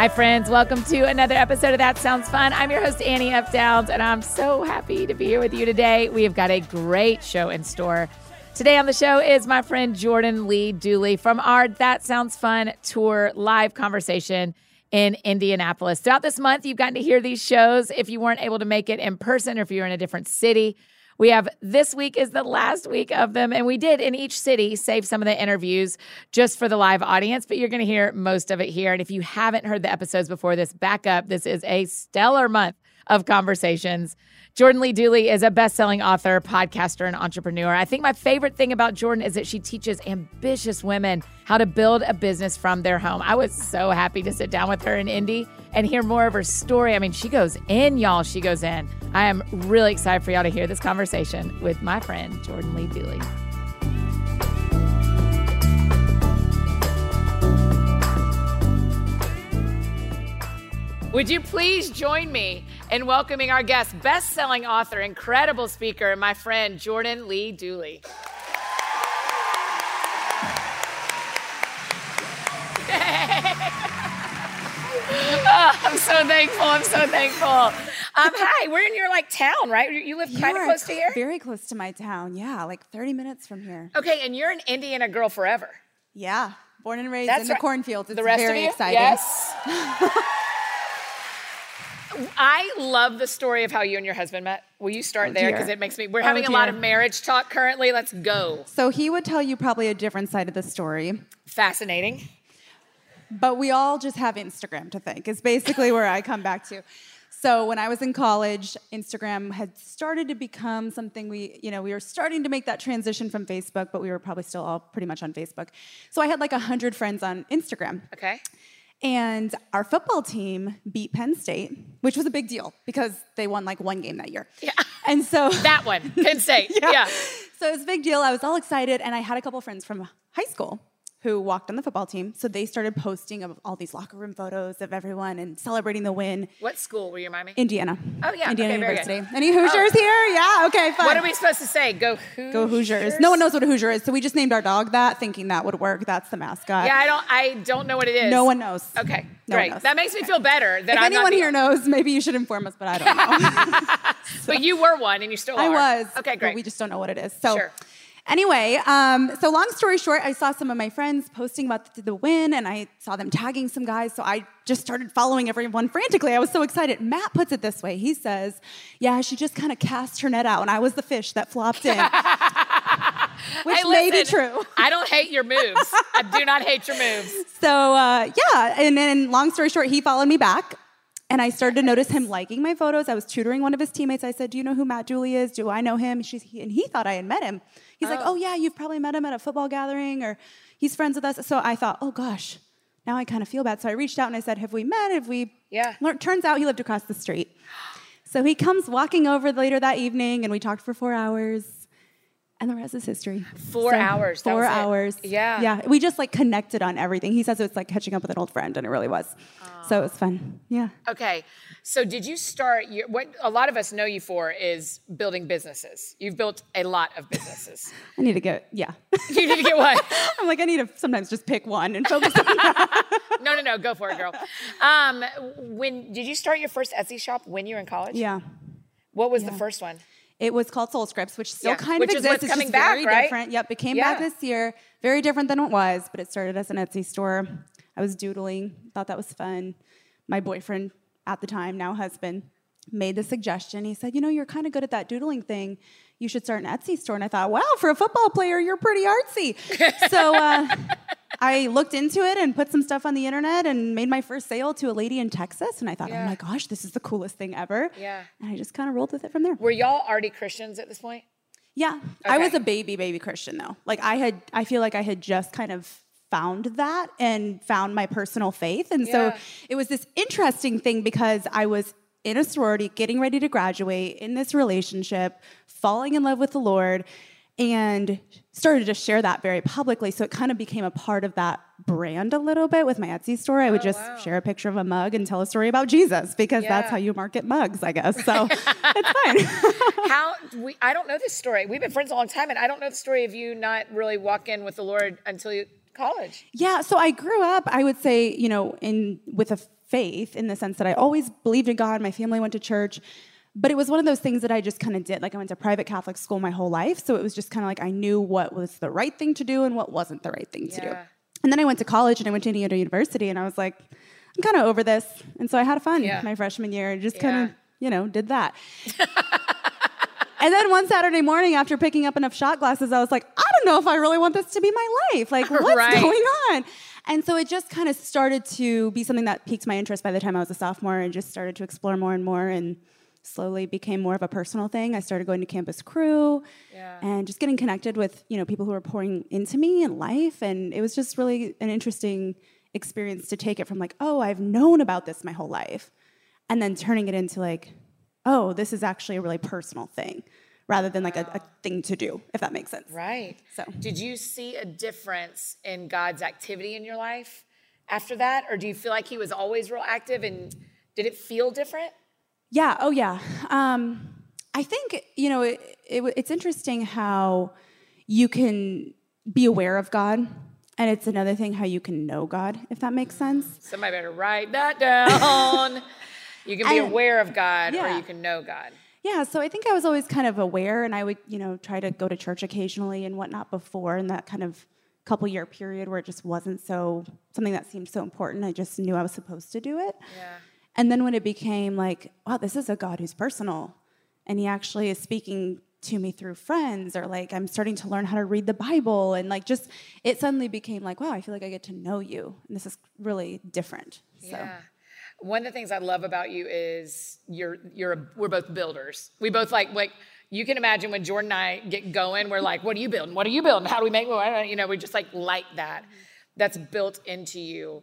Hi, friends. Welcome to another episode of That Sounds Fun. I'm your host, Annie F. Downs, and I'm so happy to be here with you today. We have got a great show in store. Today on the show is my friend Jordan Lee Dooley from our That Sounds Fun tour live conversation in Indianapolis. Throughout this month, you've gotten to hear these shows if you weren't able to make it in person or if you're in a different city. We have this week is the last week of them, and we did in each city save some of the interviews just for the live audience, but you're going to hear most of it here. And if you haven't heard the episodes before this, back up. This is a stellar month of conversations. Jordan Lee Dooley is a best selling author, podcaster, and entrepreneur. I think my favorite thing about Jordan is that she teaches ambitious women how to build a business from their home. I was so happy to sit down with her in Indy and hear more of her story. I mean, she goes in, y'all. She goes in. I am really excited for y'all to hear this conversation with my friend, Jordan Lee Dooley. Would you please join me in welcoming our guest, best selling author, incredible speaker, my friend, Jordan Lee Dooley? oh, I'm so thankful. I'm so thankful. Um, hi, we're in your like town, right? You live kind of close to here. Very close to my town. Yeah, like 30 minutes from here. Okay, and you're an Indiana girl forever. Yeah, born and raised That's in the right. cornfields. It's the rest very of you? exciting. Yes. I love the story of how you and your husband met. Will you start Oh, there? Because it makes me, we're Oh, having a lot of marriage talk currently. Let's go. So he would tell you probably a different side of the story, Fascinating. but we all just have Instagram to thank. Is basically where I come back to. So when I was in college, Instagram had started to become something we, you know, we were starting to make that transition from Facebook, but we were probably still all pretty much on Facebook. So I had like 100 friends on Instagram. Okay. And our football team beat Penn State, which was a big deal because they won like one game that year. Yeah. And so That one, Penn State. yeah. So it was a big deal. I was all excited, and I had a couple friends from high school who walked on the football team. So they started posting of all these locker room photos of everyone and celebrating the win. What school were you me? Indiana. Oh, yeah. Indiana Okay. University. Any Hoosiers oh. here? Yeah. Okay. Fine. What are we supposed to say? Go Hoosiers? Go Hoosiers. No one knows what a Hoosier is, so we just named our dog that, thinking that would work. That's the mascot. Yeah, I don't. I don't know what it is. No one knows. Okay, No great. That makes me feel better. That If I'm anyone the- here knows, maybe you should inform us, but I don't know. But you were one, and you still are. I are. was. Okay, great. we just don't know what it is. So, Sure. Anyway, um, so long story short, I saw some of my friends posting about the, the win, and I saw them tagging some guys. So I just started following everyone frantically. I was so excited. Matt puts it this way. He says, "Yeah, she just kind of cast her net out, and I was the fish that flopped in." Which Hey, may be true. I don't hate your moves. I do not hate your moves. So uh, yeah, and then long story short, he followed me back. And I started to notice him liking my photos. I was tutoring one of his teammates. I said, "Do you know who Matt Dooley is? Do I know him?" She's, he, and he thought I had met him. He's like, oh. "Oh yeah, you've probably met him at a football gathering, or he's friends with us." So I thought, "Oh gosh, now I kind of feel bad." So I reached out and I said, "Have we met? Have we?" Yeah. Lear- Turns out he lived across the street. So he comes walking over later that evening, and we talked for four hours. And the rest is history. Four hours, that Four was it. hours. Yeah. Yeah. We just like connected on everything. He says it's like catching up with an old friend, and it really was. So it was fun. Yeah. Okay, so did you start? Your, what a lot of us know you for is building businesses. You've built a lot of businesses. I need to get, yeah. you need to get one. I'm like, I need to sometimes just pick one and focus on that. No, no, no. Go for it, girl. Um, when did you start your first Etsy shop? When you were in college? Yeah. What was the first one? It was called Soul Scripts, which still Yeah, kind which of is exists. It's coming just back, very right? different. Yep, it came Yeah. back this year. Very different than it was, but it started as an Etsy store. I was doodling, thought that was fun. My boyfriend at the time, now husband, made the suggestion. He said, "You know, you're kind of good at that doodling thing. You should start an Etsy store." And I thought, "Wow, for a football player, you're pretty artsy." so uh, I looked into it and put some stuff on the internet and made my first sale to a lady in Texas. And I thought, oh Yeah. "Oh my gosh, this is the coolest thing ever!" Yeah. And I just kind of rolled with it from there. Were y'all already Christians at this point? Yeah. I was a baby, baby Christian though. Like I had, I feel like I had just kind of found that and found my personal faith. And so it was this interesting thing because I was in a sorority, getting ready to graduate, in this relationship, falling in love with the Lord, and started to share that very publicly. So it kind of became a part of that brand a little bit with my Etsy store. I would oh, just wow. share a picture of a mug and tell a story about Jesus because that's how you market mugs, I guess. So it's fine. How we I don't know this story. We've been friends a long time, and I don't know the story of you not really walking with the Lord until you college. Yeah, so I grew up, I would say, you know, in with a faith in the sense that I always believed in God. My family went to church. But it was one of those things that I just kind of did. Like I went to private Catholic school my whole life. So it was just kind of like I knew what was the right thing to do and what wasn't the right thing to do. And then I went to college and I went to Indiana University and I was like, I'm kind of over this. And so I had fun Yeah. my freshman year and just kind of, you know, did that. and then one Saturday morning after picking up enough shot glasses, I was like, I don't know if I really want this to be my life. Like, what's Right. going on? And so it just kind of started to be something that piqued my interest by the time I was a sophomore and just started to explore more and more and slowly became more of a personal thing. I started going to campus Cru Yeah. and just getting connected with, you know, people who were pouring into me and life. And it was just really an interesting experience to take it from like, oh, I've known about this my whole life. And then turning it into like, oh, this is actually a really personal thing rather than like a, a thing to do, if that makes sense. Right. So- did you see a difference in God's activity in your life after that? Or do you feel like he was always real active and did it feel different? Yeah. Oh, yeah. Um, I think you know it, it, it's interesting how you can be aware of God, and it's another thing how you can know God, if that makes sense. Somebody better write that down. you can be And- aware of God or you can know God. Yeah. So I think I was always kind of aware, and I would you know try to go to church occasionally and whatnot before in that kind of couple year period where it just wasn't so something that seemed so important. I just knew I was supposed to do it. Yeah. And then when it became like, wow, this is a God who's personal, and He actually is speaking to me through friends, or like I'm starting to learn how to read the Bible, and like just it suddenly became like, wow, I feel like I get to know you, and this is really different. So Yeah. One of the things I love about you is you're you're a, we're both builders. We both like like you can imagine when Jordan and I get going, we're like, what are you building? What are you building? How do we make you know, we just like like that. Mm-hmm. That's built into you.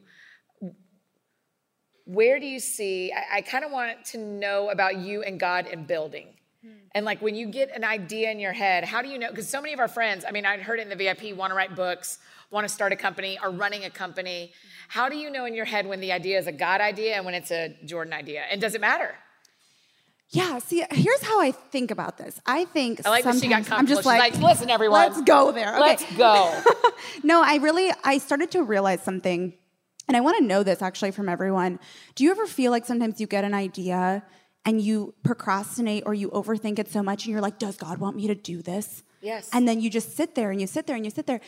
Where do you see? I, I kind of want to know about you and God in building. Hmm. And like when you get an idea in your head, how do you know? Because so many of our friends, I mean, I heard it in the VIP, want to write books, want to start a company, are running a company. Hmm. How do you know in your head when the idea is a God idea and when it's a Jordan idea? And does it matter? yeah, see, here's how I think about this. I think I like that she got sometimes I'm just like, like, listen, everyone. let's go there. Okay. Let's go. no, I really I started to realize something, and I want to know this actually from everyone. Do you ever feel like sometimes you get an idea and you procrastinate or you overthink it so much, and you're like, "Does God want me to do this?" Yes. And then you just sit there and you sit there and you sit there.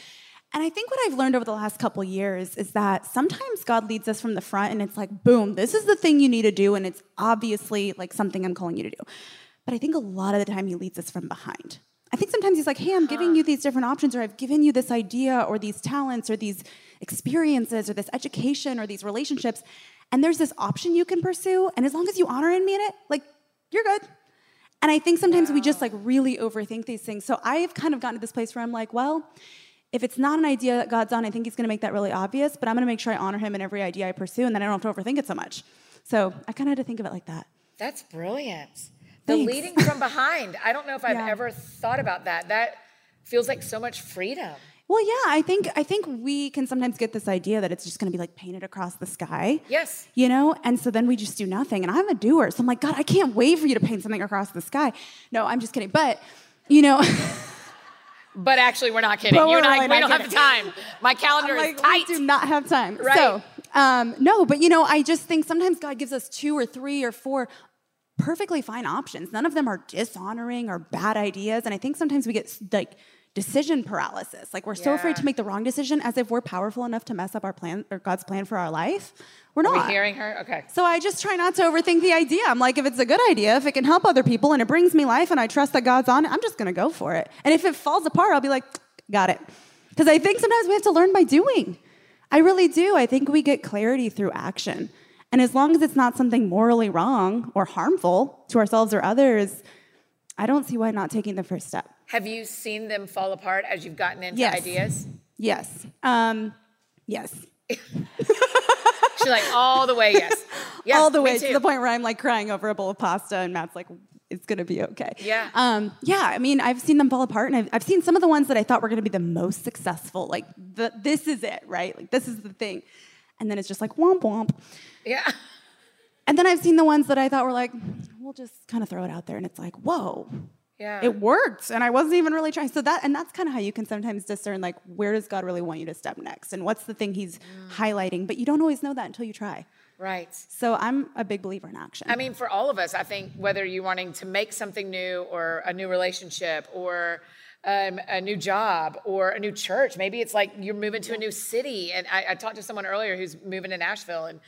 And I think what I've learned over the last couple years is that sometimes God leads us from the front and it's like, boom, this is the thing you need to do. And it's obviously like something I'm calling you to do. But I think a lot of the time he leads us from behind. I think sometimes he's like, hey, I'm giving you these different options, or I've given you this idea, or these talents, or these experiences, or this education, or these relationships. And there's this option you can pursue. And as long as you honor and mean it, like, you're good. And I think sometimes we just like really overthink these things. So I've kind of gotten to this place where I'm like, well, if it's not an idea that God's on, I think He's going to make that really obvious. But I'm going to make sure I honor Him in every idea I pursue, and then I don't have to overthink it so much. So I kind of had to think of it like that. That's brilliant. The Thanks. leading from behind. I don't know if I've Yeah. ever thought about that. That feels like so much freedom. Well, yeah, I think I think we can sometimes get this idea that it's just going to be like painted across the sky. Yes. You know, and so then we just do nothing. And I'm a doer, so I'm like, God, I can't wait for you to paint something across the sky. No, I'm just kidding. But you know, But actually, we're not kidding. But you and I, really we don't have the time. My calendar like, is tight. we do not have time. Right. So, um, no, but you know, I just think sometimes God gives us two or three or four perfectly fine options. None of them are dishonoring or bad ideas. And I think sometimes we get like decision paralysis. Like we're so afraid to make the wrong decision as if we're powerful enough to mess up our plan or God's plan for our life. We're Are not. we hearing her? Okay. So I just try not to overthink the idea. I'm like, if it's a good idea, if it can help other people and it brings me life and I trust that God's on it, I'm just gonna go for it. And if it falls apart, I'll be like, got it. Because I think sometimes we have to learn by doing. I really do. I think we get clarity through action. And as long as it's not something morally wrong or harmful to ourselves or others, I don't see why not taking the first step. Have you seen them fall apart as you've gotten into Yes. ideas? Yes. Um, yes. She's like, all the way, yes. yes all the way to the point where I'm like crying over a bowl of pasta, and Matt's like, "It's gonna be okay." Yeah. Um, yeah. I mean, I've seen them fall apart, and I've, I've seen some of the ones that I thought were gonna be the most successful. Like, the, this is it, right? Like, this is the thing, and then it's just like womp womp. Yeah. And then I've seen the ones that I thought were like, we'll just kind of throw it out there, and it's like, whoa, Yeah. It worked. And I wasn't even really trying. So that, and that's kind of how you can sometimes discern, like, where does God really want you to step next? And what's the thing he's Mm. highlighting? But you don't always know that until you try. Right. So I'm a big believer in action. I mean, for all of us, I think whether you're wanting to make something new or a new relationship or um, a new job or a new church, maybe it's like you're moving to a new city. And I, I talked to someone earlier who's moving to Nashville. And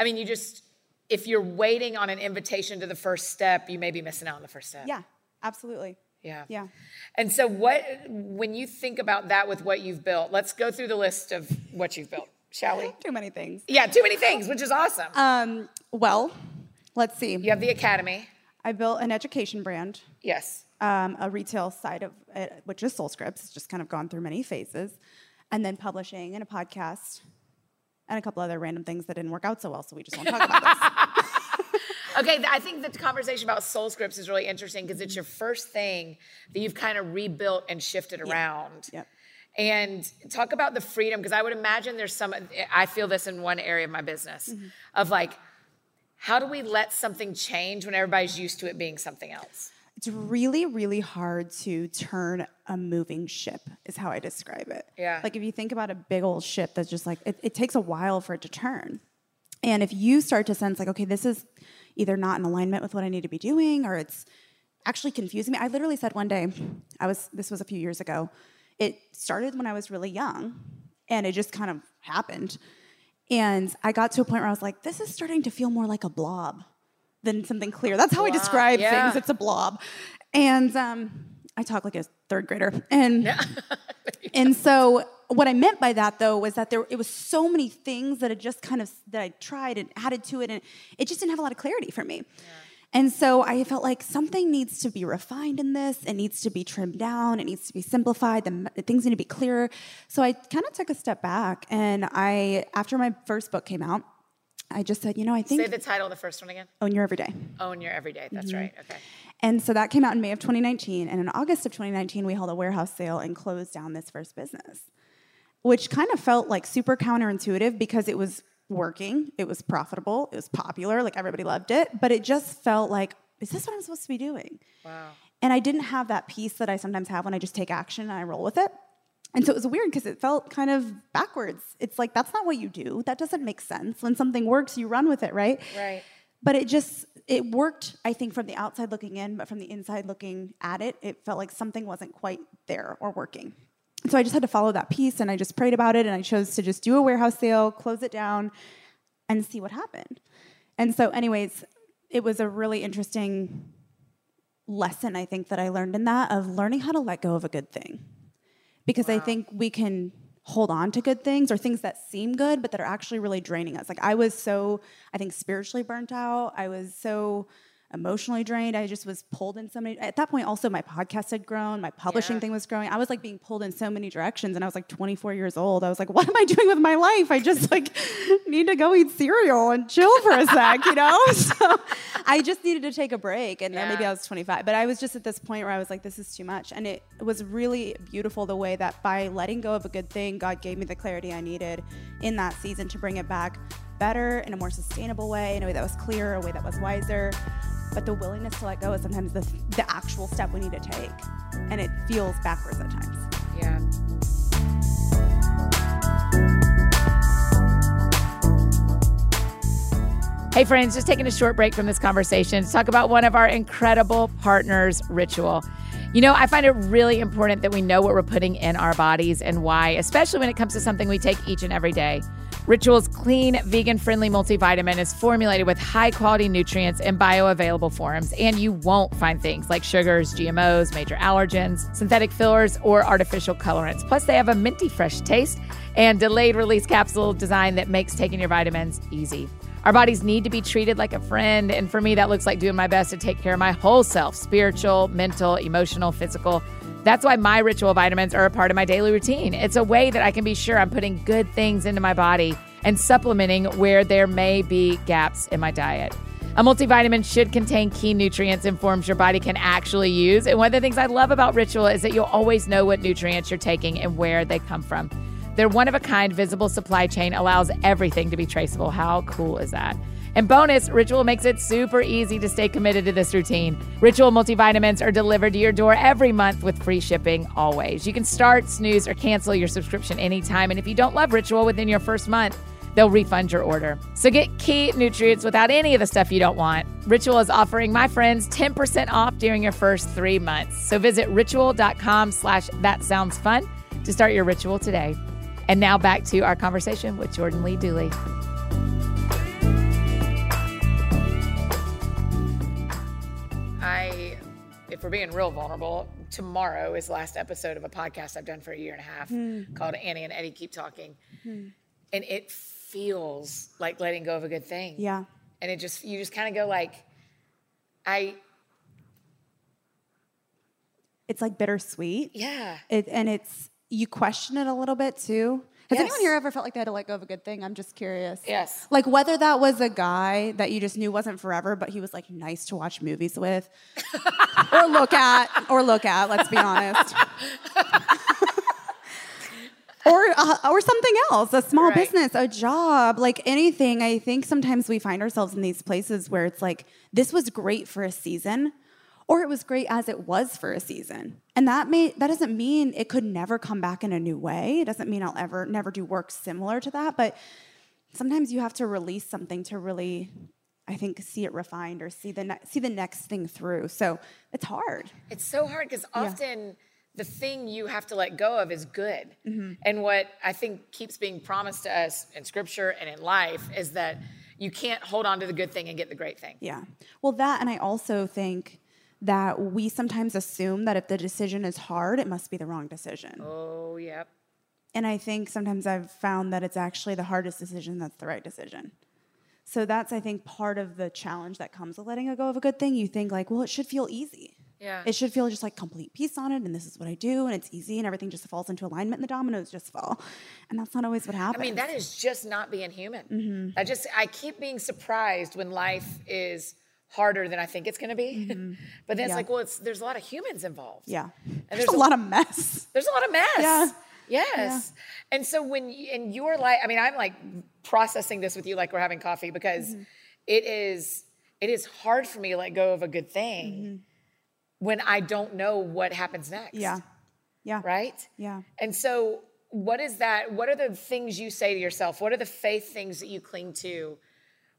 I mean, you just, if you're waiting on an invitation to the first step, you may be missing out on the first step. yeah, absolutely. Yeah. Yeah. And so, what, when you think about that with what you've built, let's go through the list of what you've built, shall we? Too many things. Yeah, too many things, which is awesome. Um, well, let's see. you have the academy. I built an education brand, Yes. um, a retail side of it, which is Soul Scripts. It's just kind of gone through many phases, and then publishing and a podcast, and a couple other random things that didn't work out so well. So we just won't talk about this. Okay, I think the conversation about soul scripts is really interesting because it's your first thing that you've kind of rebuilt and shifted around. Yep. And talk about the freedom because I would imagine there's some, I feel this in one area of my business Mm-hmm. of like, how do we let something change when everybody's used to it being something else? It's really, really hard to turn a moving ship, is how I describe it. Yeah. Like if you think about a big old ship that's just like, it, it takes a while for it to turn. And if you start to sense, like, okay, this is either not in alignment with what I need to be doing or it's actually confusing me. I literally said one day, I was, this was a few years ago, it started when I was really young and it just kind of happened. And I got to a point where I was like, this is starting to feel more like a blob than something clear. That's how I describe yeah. things. It's a blob. And um, I talk like a third grader. And yeah. and so what I meant by that though was that there it was so many things that had just kind of that I tried and added to it, and it just didn't have a lot of clarity for me. And so I felt like something needs to be refined in this. It needs to be trimmed down. It needs to be simplified. The, things need to be clearer. So I kind of took a step back, and I, after my first book came out, I just said, you know, I think Say the title of the first one again. own your everyday. Own your everyday. That's Mm-hmm. right. Okay. And so that came out in May of 2019. And in August of 2019, we held a warehouse sale and closed down this first business, which kind of felt like super counterintuitive because it was working, it was profitable, it was popular, like everybody loved it. But it just felt like, is this what I'm supposed to be doing? Wow. And I didn't have that peace that I sometimes have when I just take action and I roll with it. And so it was weird because it felt kind of backwards. It's like, that's not what you do. That doesn't make sense. When something works, you run with it, right? Right. But it just, it worked, I think, from the outside looking in, but from the inside looking at it, it felt like something wasn't quite there or working. So I just had to follow that peace and I just prayed about it and I chose to just do a warehouse sale, close it down, and see what happened. And so, anyways, it was a really interesting lesson, I think, that I learned in that of learning how to let go of a good thing. Because I think we can hold on to good things or things that seem good, but that are actually really draining us. Like I was so, I think, spiritually burnt out. I was so emotionally drained. I just was pulled in so many. At that point, also my podcast had grown, my publishing Yeah. thing was growing. I was like being pulled in so many directions, and I was like 24 years old. I was like, what am I doing with my life? I just like need to go eat cereal and chill for a sec, you know. So I just needed to take a break, and then maybe I was 25, but I was just at this point where I was like, this is too much, and it was really beautiful the way that by letting go of a good thing, God gave me the clarity I needed in that season to bring it back better in a more sustainable way, in a way that was clearer, a way that was wiser. But the willingness to let go is sometimes the, the actual step we need to take. And it feels backwards at times. Yeah. Hey, friends, just taking a short break from this conversation to talk about one of our incredible partners, Ritual. You know, I find it really important that we know what we're putting in our bodies and why, especially when it comes to something we take each and every day. Ritual's clean, vegan friendly multivitamin is formulated with high quality nutrients in bioavailable forms, and you won't find things like sugars, GMOs, major allergens, synthetic fillers, or artificial colorants. Plus, they have a minty fresh taste and delayed release capsule design that makes taking your vitamins easy. Our bodies need to be treated like a friend. And for me, that looks like doing my best to take care of my whole self spiritual, mental, emotional, physical. That's why my ritual vitamins are a part of my daily routine. It's a way that I can be sure I'm putting good things into my body and supplementing where there may be gaps in my diet. A multivitamin should contain key nutrients and forms your body can actually use. And one of the things I love about Ritual is that you'll always know what nutrients you're taking and where they come from. Their one of a kind visible supply chain allows everything to be traceable. How cool is that? And bonus, Ritual makes it super easy to stay committed to this routine. Ritual multivitamins are delivered to your door every month with free shipping always. You can start, snooze, or cancel your subscription anytime. And if you don't love Ritual within your first month, they'll refund your order. So get key nutrients without any of the stuff you don't want. Ritual is offering my friends 10% off during your first three months. So visit ritual.com slash that sounds fun to start your ritual today. And now back to our conversation with Jordan Lee Dooley. If we're being real vulnerable, tomorrow is the last episode of a podcast I've done for a year and a half Hmm. called Annie and Eddie Keep Talking. And it feels like letting go of a good thing. Yeah. And it just, you just kind of go like, I, It's like bittersweet. yeah. It, and it's, you question it a little bit too. Has Yes. anyone here ever felt like they had to let go of a good thing? I'm just curious. Yes. Like whether that was a guy that you just knew wasn't forever, but he was like nice to watch movies with, or look at, or look at. Let's be honest. or uh, or something else, a small Right. business, a job, like anything. I think sometimes we find ourselves in these places where it's like this was great for a season, or it was great as it was for a season. And that may that doesn't mean it could never come back in a new way. It doesn't mean I'll ever never do work similar to that, but sometimes you have to release something to really I think see it refined or see the ne- see the next thing through. So, it's hard. It's so hard because often the thing you have to let go of is good. Mm-hmm. And what I think keeps being promised to us in scripture and in life is that you can't hold on to the good thing and get the great thing. Yeah. Well, that, and I also think that we sometimes assume that if the decision is hard, it must be the wrong decision. Oh, yep. And I think sometimes I've found that it's actually the hardest decision that's the right decision. So that's, I think, part of the challenge that comes with letting go of a good thing. You think, like, well, it should feel easy. Yeah. It should feel just like complete peace on it, and this is what I do, and it's easy, and everything just falls into alignment, and the dominoes just fall. And that's not always what happens. I mean, that is just not being human. Mm-hmm. I just, I keep being surprised when life is harder than I think it's going to be. but then it's Yeah. like, well, it's, there's a lot of humans involved. yeah. And There's, there's a a- lot of mess. There's a lot of mess. Yeah. Yes. And so when you, in your life, I mean, I'm like processing this with you like we're having coffee because Mm-hmm. it is it is hard for me to let go of a good thing when I don't know what happens next. Mm-hmm. Yeah. Yeah. Right? Yeah. And so what is that? What are the things you say to yourself? What are the faith things that you cling to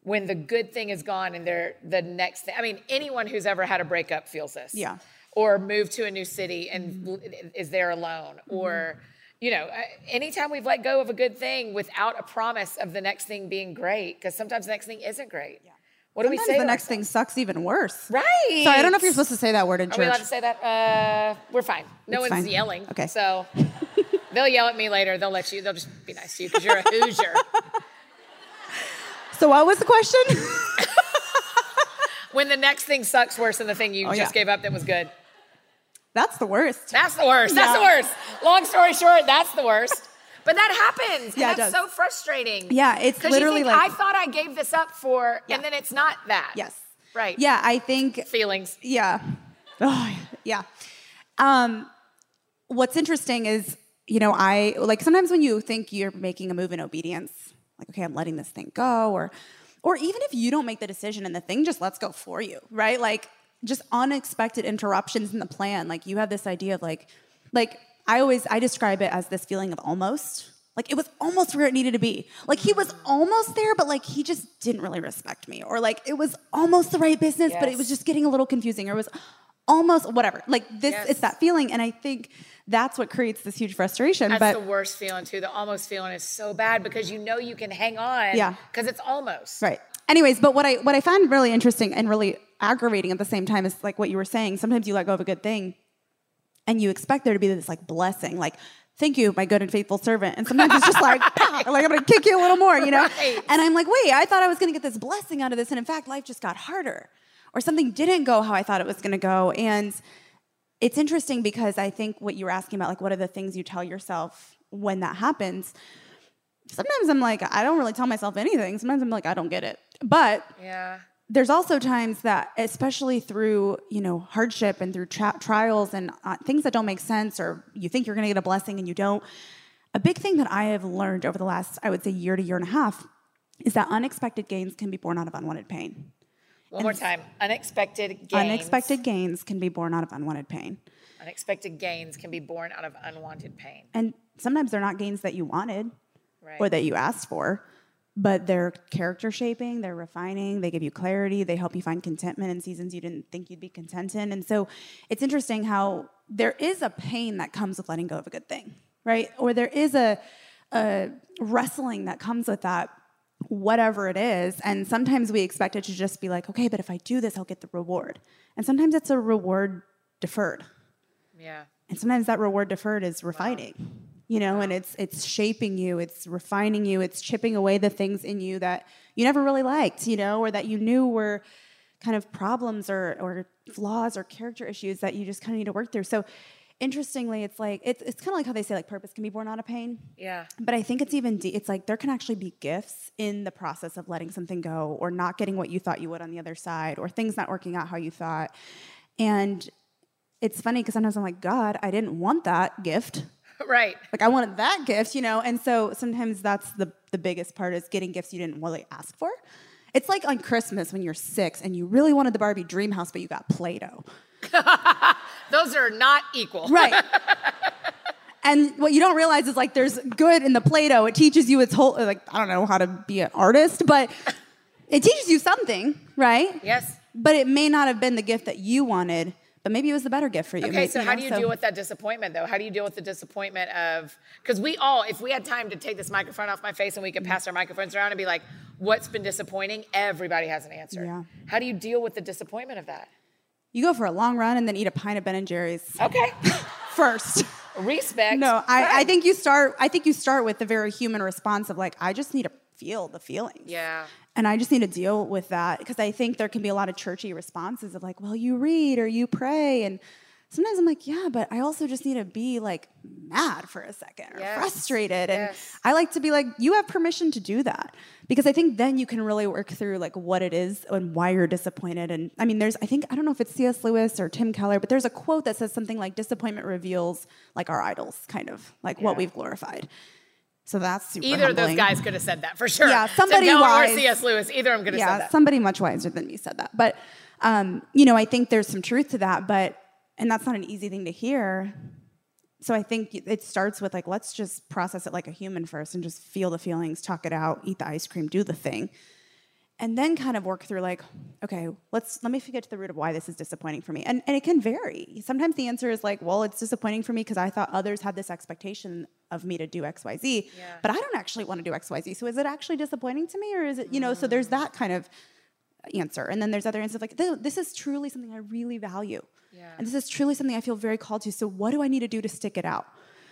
when the good thing is gone and they're the next thing? I mean, anyone who's ever had a breakup feels this. Yeah. Or moved to a new city and l- is there alone. Or, you know, anytime we've let go of a good thing without a promise of the next thing being great, because sometimes the next thing isn't great. Yeah. What do we say? the next thing sucks even worse. Right. So I don't know if you're supposed to say that word in Are we allowed to say that? Uh, we're fine. No It's one's fine. yelling. Okay. So they'll yell at me later. They'll let you. They'll just be nice to you because you're a Hoosier. So what was the question? when the next thing sucks worse than the thing you Oh, just yeah. gave up that was good. That's the worst. That's the worst. That's the worst. Long story short, that's the worst. But that happens. Yeah, that's so frustrating. Yeah, it's literally think, like- I thought I gave this up for, Yeah. and then it's not that. Yes. Right. Yeah, I think Feelings. yeah. Oh, yeah. Um, what's interesting is, you know, I like sometimes when you think you're making a move in obedience, like, okay, I'm letting this thing go, or or even if you don't make the decision and the thing just lets go for you, right? Like just unexpected interruptions in the plan. Like you have this idea of like, like I always I describe it as this feeling of almost. Like it was almost where it needed to be. Like he was almost there, but like he just didn't really respect me. Or like it was almost the right business, but it was just getting a little confusing. Or it was almost whatever. Like this, Yes. it's that feeling. And I think that's what creates this huge frustration. That's but the worst feeling too. The almost feeling is so bad because you know you can hang on. Yeah. Because it's almost. Right. Anyways, but what I what I find really interesting and really aggravating at the same time is like what you were saying. Sometimes you let go of a good thing, and you expect there to be this like blessing, like "Thank you, my good and faithful servant," and sometimes it's just like, "Pow," like I'm gonna kick you a little more, you know. Right. And I'm like, wait, I thought I was gonna get this blessing out of this, and in fact, life just got harder, or something didn't go how I thought it was gonna go, and it's interesting because I think what you were asking about, like, what are the things you tell yourself when that happens? Sometimes I'm like, I don't really tell myself anything. Sometimes I'm like, I don't get it. But Yeah. there's also times that, especially through you know hardship and through tra- trials and uh, things that don't make sense, or you think you're going to get a blessing and you don't. A big thing that I have learned over the last, I would say, year to year and a half, is that unexpected gains can be born out of unwanted pain. One more time. Unexpected gains. Unexpected gains can be born out of unwanted pain. Unexpected gains can be born out of unwanted pain. And sometimes they're not gains that you wanted Right. or that you asked for, but they're character shaping, they're refining, they give you clarity, they help you find contentment in seasons you didn't think you'd be content in. And so it's interesting how there is a pain that comes with letting go of a good thing, right? Or there is a, a wrestling that comes with that, whatever it is. And sometimes we expect it to just be like, okay, but if I do this, I'll get the reward. And sometimes it's a reward deferred. yeah. And sometimes that reward deferred is refining, you know, and it's it's shaping you, it's refining you, it's chipping away the things in you that you never really liked, you know, or that you knew were kind of problems or or flaws or character issues that you just kind of need to work through. So interestingly, it's like it's it's kind of like how they say like purpose can be born out of pain. Yeah. But I think it's even de- it's like there can actually be gifts in the process of letting something go or not getting what you thought you would on the other side or things not working out how you thought. And it's funny because sometimes I'm like, God, I didn't want that gift. Right. Like I wanted that gift, you know. And so sometimes that's the the biggest part is getting gifts you didn't really ask for. It's like on Christmas when you're six and you really wanted the Barbie dream house, but you got Play-Doh. Those are not equal. Right. and what you don't realize is like there's good in the Play-Doh. It teaches you its whole like I don't know how to be an artist, but it teaches you something, right? Yes. But it may not have been the gift that you wanted, but maybe it was the better gift for you. Okay, Maybe, so how know, do you deal with that disappointment though? How do you deal with the disappointment of because we all, if we had time to take this microphone off my face and we could mm-hmm. pass our microphones around and be like, what's been disappointing? Everybody has an answer. Yeah. How do you deal with the disappointment of that? You go for a long run and then eat a pint of Ben and Jerry's Okay. first. Respect. No, I, I think you start. I think you start with the very human response of like, I just need to feel the feelings. Yeah. And I just need to deal with that because I think there can be a lot of churchy responses of like, well, you read or you pray. And sometimes I'm like, yeah, but I also just need to be like mad for a second or Yes. frustrated. And Yes. I like to be like, you have permission to do that because I think then you can really work through like what it is and why you're disappointed. And I mean, there's, I think, I don't know if it's C.S. Lewis or Tim Keller, but there's a quote that says something like disappointment reveals like our idols, kind of like what we've glorified. So that's super Either of those guys could have said that for sure. Yeah, somebody Tim wise. or C.S. Lewis. Either I'm going to yeah, said that. somebody much wiser than me said that. But um, you know, I think there's some truth to that. But and that's not an easy thing to hear. So I think it starts with like let's just process it like a human first and just feel the feelings, talk it out, eat the ice cream, do the thing. And then kind of work through like, okay, let's let me get to the root of why this is disappointing for me. And and it can vary. Sometimes the answer is like, well, it's disappointing for me because I thought others had this expectation of me to do XYZ. Yeah. But I don't actually want to do XYZ. So is it actually disappointing to me or is it, you know, so there's that kind of answer. And then there's other answers like, this is truly something I really value. Yeah. And this is truly something I feel very called to. So what do I need to do to stick it out?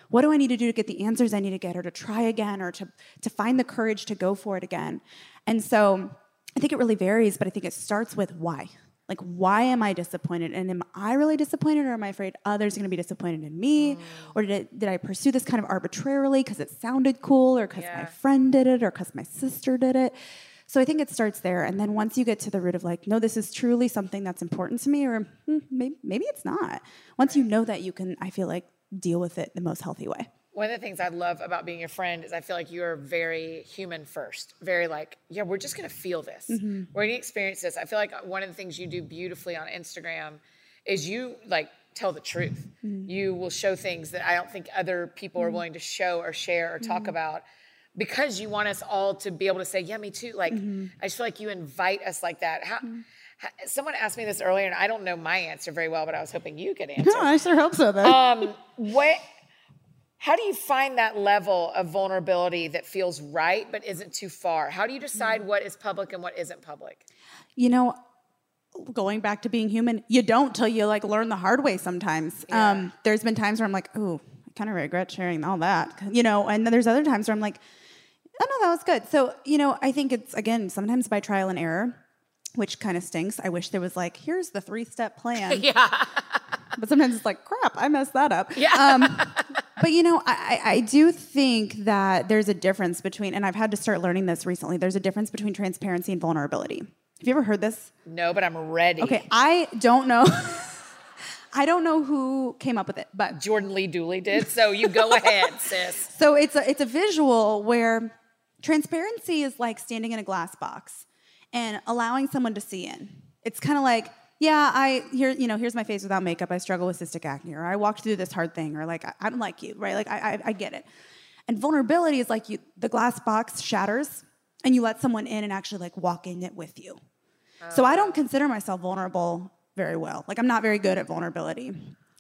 What do I need to do to get the answers I need to get or to try again or to, to find the courage to go for it again? And so I think it really varies, but I think it starts with why. Like, why am I disappointed? And am I really disappointed, or am I afraid others are going to be disappointed in me? Mm. Or did, it, did I pursue this kind of arbitrarily because it sounded cool, or because Yeah. my friend did it, or because my sister did it? So I think it starts there. And then once you get to the root of like, no, this is truly something that's important to me, or hmm, maybe, maybe it's not. Once you know that, you can, I feel like, deal with it the most healthy way. One of the things I love about being your friend is I feel like you are very human first. Very like, yeah, we're just gonna feel this. Mm-hmm. We're gonna experience this. I feel like one of the things you do beautifully on Instagram is you like tell the truth. Mm-hmm. You will show things that I don't think other people are willing to show or share or Mm-hmm. talk about because you want us all to be able to say, yeah, me too. Like, Mm-hmm. I just feel like you invite us like that. How, how- someone asked me this earlier, and I don't know my answer very well, but I was hoping you could answer. No, I sure hope so, though. Um, what? How do you find that level of vulnerability that feels right but isn't too far? How do you decide what is public and what isn't public? you know going back to being human you don't till you like learn the hard way sometimes Yeah. um, there's been times where i'm like oh i kind of regret sharing all that you know and then there's other times where i'm like oh no that was good so you know i think it's again sometimes by trial and error which kind of stinks i wish there was like here's the three step plan Yeah. but sometimes it's like crap i messed that up Yeah. um, but you know I, I I do think that there's a difference between and i've had to start learning this recently there's a difference between transparency and vulnerability have you ever heard this No, but I'm ready. Okay, I don't know. I don't know who came up with it, but Jordan Lee Dooley did. So you go ahead, sis. so it's a it's a visual where transparency is like standing in a glass box and allowing someone to see in. It's kind of like, yeah, I here, you know, here's my face without makeup. I struggle with cystic acne, or I walked through this hard thing, or like I, I don't like you, right? Like I, I, I get it. And vulnerability is like you, the glass box shatters, and you let someone in and actually like walk in it with you. So I don't consider myself vulnerable very well. Like I'm not very good at vulnerability.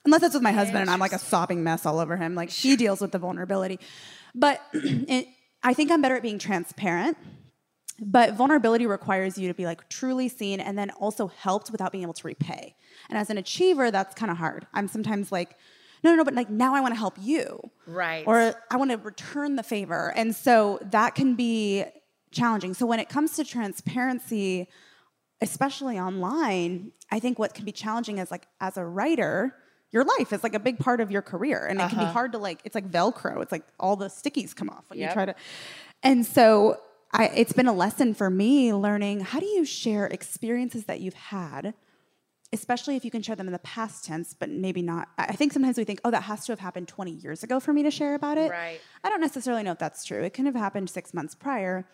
Unless it's with my husband and I'm like a sobbing mess all over him. Like he deals with the vulnerability. But it, I think I'm better at being transparent. But vulnerability requires you to be like truly seen and then also helped without being able to repay. And as an achiever, that's kind of hard. I'm sometimes like, no, no, no, but like now I want to help you. Right. Or I want to return the favor. And so that can be challenging. So when it comes to transparency, especially online, I think what can be challenging is like as a writer, your life is like a big part of your career. And it can be uh-huh. hard to like it's like velcro. It's like all the stickies come off when Yep. you try to and so I, it's been a lesson for me learning how do you share experiences that you've had especially if you can share them in the past tense but maybe not i I think sometimes we think oh that has to have happened 20 years ago for me to share about it. Right. i don't necessarily know if that's true. It can have happened six months prior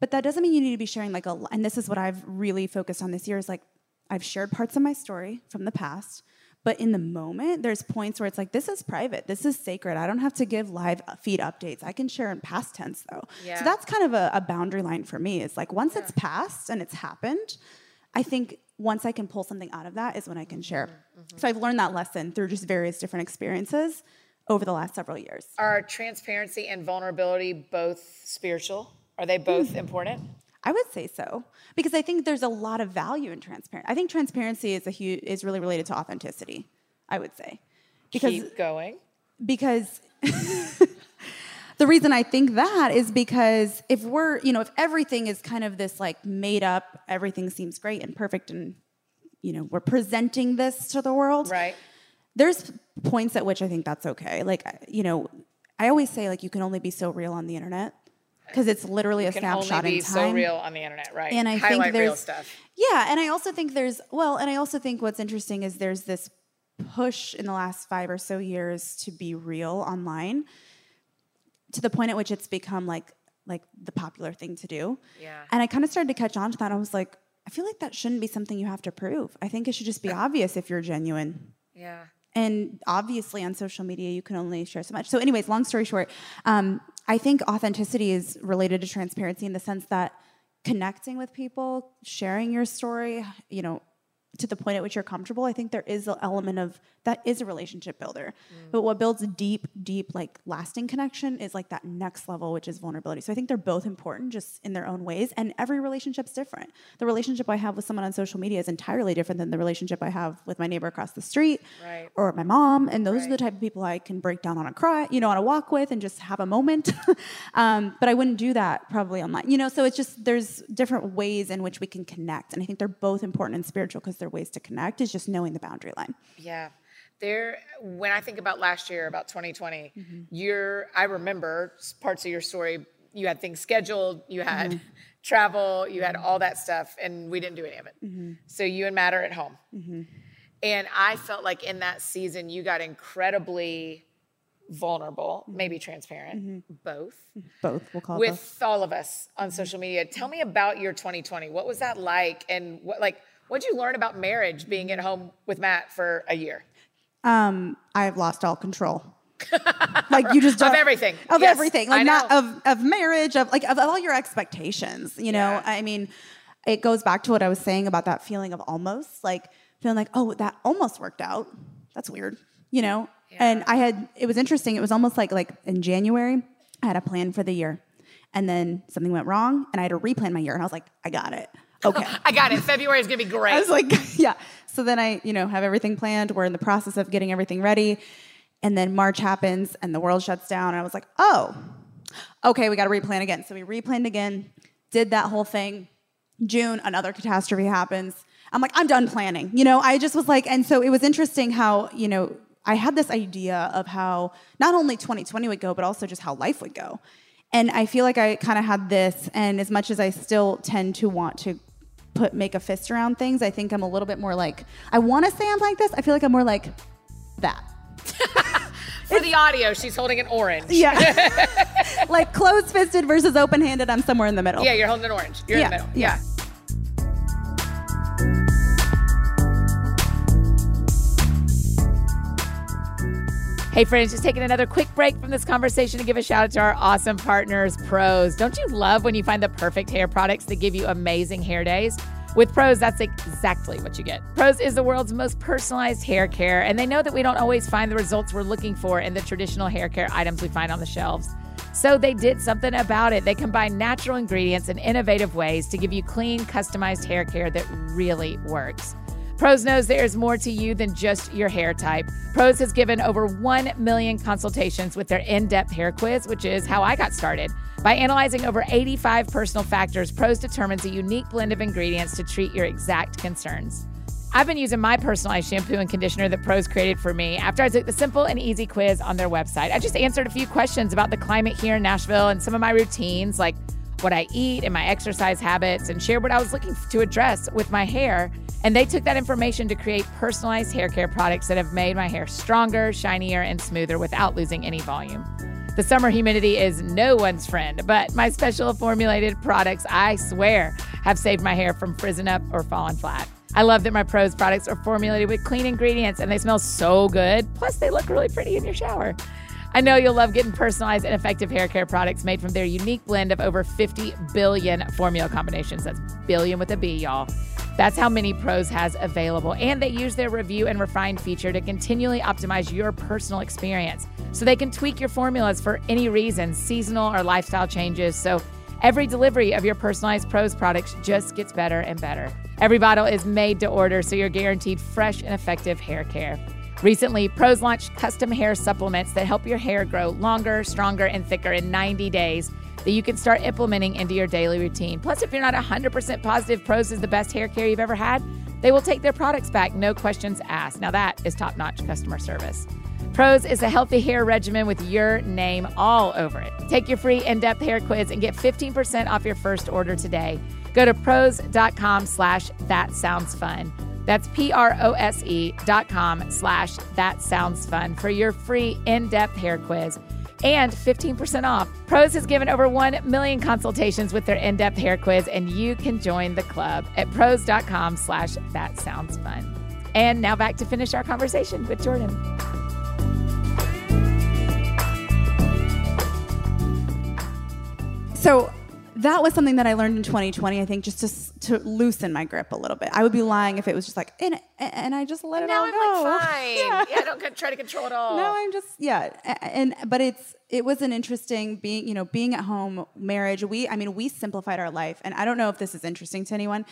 but that doesn't mean you need to be sharing like a and this is what i've really focused on this year is like i've shared parts of my story from the past but in the moment there's points where it's like this is private. This is sacred. I don't have to give live feed updates. I can share in past tense though. Yeah. so that's kind of a, a boundary line for me. Is like once it's passed and it's happened i think once i can pull something out of that is when i can share. So i've learned that lesson through just various different experiences over the last several years. Are transparency and vulnerability both spiritual? Are they both Hmm. important? I would say so because I think there's a lot of value in transparency. I think transparency is a huge is really related to authenticity. I would say because Keep going. because the reason I think that is because if we're you know if everything is kind of this like made up, everything seems great and perfect, and you know we're presenting this to the world, Right. there's points at which I think that's okay. Like, you know, I always say like you can only be so real on the internet because it's literally a Can snapshot only be in time. so real on the internet, right? And I Highlight think there's real stuff. Yeah, and I also think there's well, and I also think what's interesting is there's this push in the last five or so years to be real online to the point at which it's become like like the popular thing to do. Yeah. And I kind of started to catch on to that. I was like, I feel like that shouldn't be something you have to prove. I think it should just be obvious if you're genuine. Yeah. And obviously, on social media, you can only share so much. So, anyways, long story short, um, I think authenticity is related to transparency in the sense that connecting with people, sharing your story, you know, to the point at which you're comfortable. I think there is an element of that is a relationship builder. But what builds a deep, deep, like lasting connection is like that next level, which is vulnerability. So I think they're both important just in their own ways. And every relationship's different. The relationship I have with someone on social media is entirely different than the relationship I have with my neighbor across the street Right. or my mom. And those are the type of people I can break down on a cry, you know, on a walk with and just have a moment. um, but I wouldn't do that probably online, you know. So it's just there's different ways in which we can connect, and I think they're both important and spiritual because they're ways to connect. Is just knowing the boundary line. Yeah. There, when I think about last year, about 2020, Mm-hmm. you're, I remember parts of your story. You had things scheduled, you had Mm-hmm. travel, you had all that stuff, and we didn't do any of it. Mm-hmm. So you and Matt are at home. And I felt like in that season, you got incredibly vulnerable, Mm-hmm. maybe transparent, both, Both we'll call it with both. all of us on social media. Tell me about your 2020. What was that like? And what, like, what did you learn about marriage being at home with Matt for a year? Um, I've lost all control. like you just Of everything. of Yes, everything, like not of of marriage, of like of all your expectations. You know, Yeah. I mean, it goes back to what I was saying about that feeling of almost, like feeling like, oh, that almost worked out. That's weird, you know. And I had it was interesting. It was almost like like in January, I had a plan for the year, and then something went wrong, and I had to replan my year, and I was like, I got it. Okay. I got it. February is gonna be great. I was like, yeah. So then I, you know, have everything planned. We're in the process of getting everything ready. And then March happens and the world shuts down. And I was like, oh, okay, we got to replan again. So we replanned again, did that whole thing. June, another catastrophe happens. I'm like, I'm done planning. You know, I just was like, and so it was interesting how, you know, I had this idea of how not only 2020 would go, but also just how life would go. And I feel like I kind of had this, and as much as I still tend to want to put make a fist around things, I think I'm a little bit more like I want to say I'm like this. I feel like I'm more like that. For the audio, she's holding an orange. Yeah. like closed fisted versus open handed. I'm somewhere in the middle. Yeah, you're holding an orange. You're Yeah, in the middle. yeah. Hey, friends, just taking another quick break from this conversation to give a shout out to our awesome partners, Prose. Don't you love when you find the perfect hair products that give you amazing hair days? With Prose, that's exactly what you get. Prose is the world's most personalized hair care, and they know that we don't always find the results we're looking for in the traditional hair care items we find on the shelves. So they did something about it. They combine natural ingredients in innovative ways to give you clean, customized hair care that really works. Prose knows there's more to you than just your hair type. Prose has given over 1 million consultations with their in depth hair quiz, which is how I got started. By analyzing over 85 personal factors, Prose determines a unique blend of ingredients to treat your exact concerns. I've been using my personalized shampoo and conditioner that Prose created for me after I took the simple and easy quiz on their website. I just answered a few questions about the climate here in Nashville and some of my routines, like what I eat and my exercise habits, and shared what I was looking to address with my hair. And they took that information to create personalized hair care products that have made my hair stronger, shinier, and smoother without losing any volume. The summer humidity is no one's friend, but my special formulated products, I swear, have saved my hair from frizzing up or falling flat. I love that my Prose products are formulated with clean ingredients and they smell so good. Plus, they look really pretty in your shower. I know you'll love getting personalized and effective hair care products made from their unique blend of over 50 billion formula combinations. That's billion with a B, y'all. That's how many Prose has available. And they use their review and refine feature to continually optimize your personal experience. So they can tweak your formulas for any reason, seasonal or lifestyle changes. So every delivery of your personalized Prose products just gets better and better. Every bottle is made to order, so you're guaranteed fresh and effective hair care. Recently, Prose launched custom hair supplements that help your hair grow longer, stronger, and thicker in 90 days that you can start implementing into your daily routine. Plus, if you're not 100% positive Prose is the best hair care you've ever had, they will take their products back, no questions asked. Now, that is top notch customer service. Prose is a healthy hair regimen with your name all over it. Take your free in-depth hair quiz and get 15% off your first order today. Go to prose.com slash that sounds fun. That's P-R-O-S-E dot com slash that sounds fun for your free in-depth hair quiz and 15% off. Prose has given over 1 million consultations with their in-depth hair quiz, and you can join the club at prose.com slash that sounds fun. And now back to finish our conversation with Jordan. So that was something that I learned in 2020. I think just to to loosen my grip a little bit. I would be lying if it was just like and and I just let it now all I'm go. like fine. Yeah. Yeah, don't try to control it all. No, I'm just yeah, and but it's it was an interesting being you know being at home marriage. We I mean we simplified our life, and I don't know if this is interesting to anyone,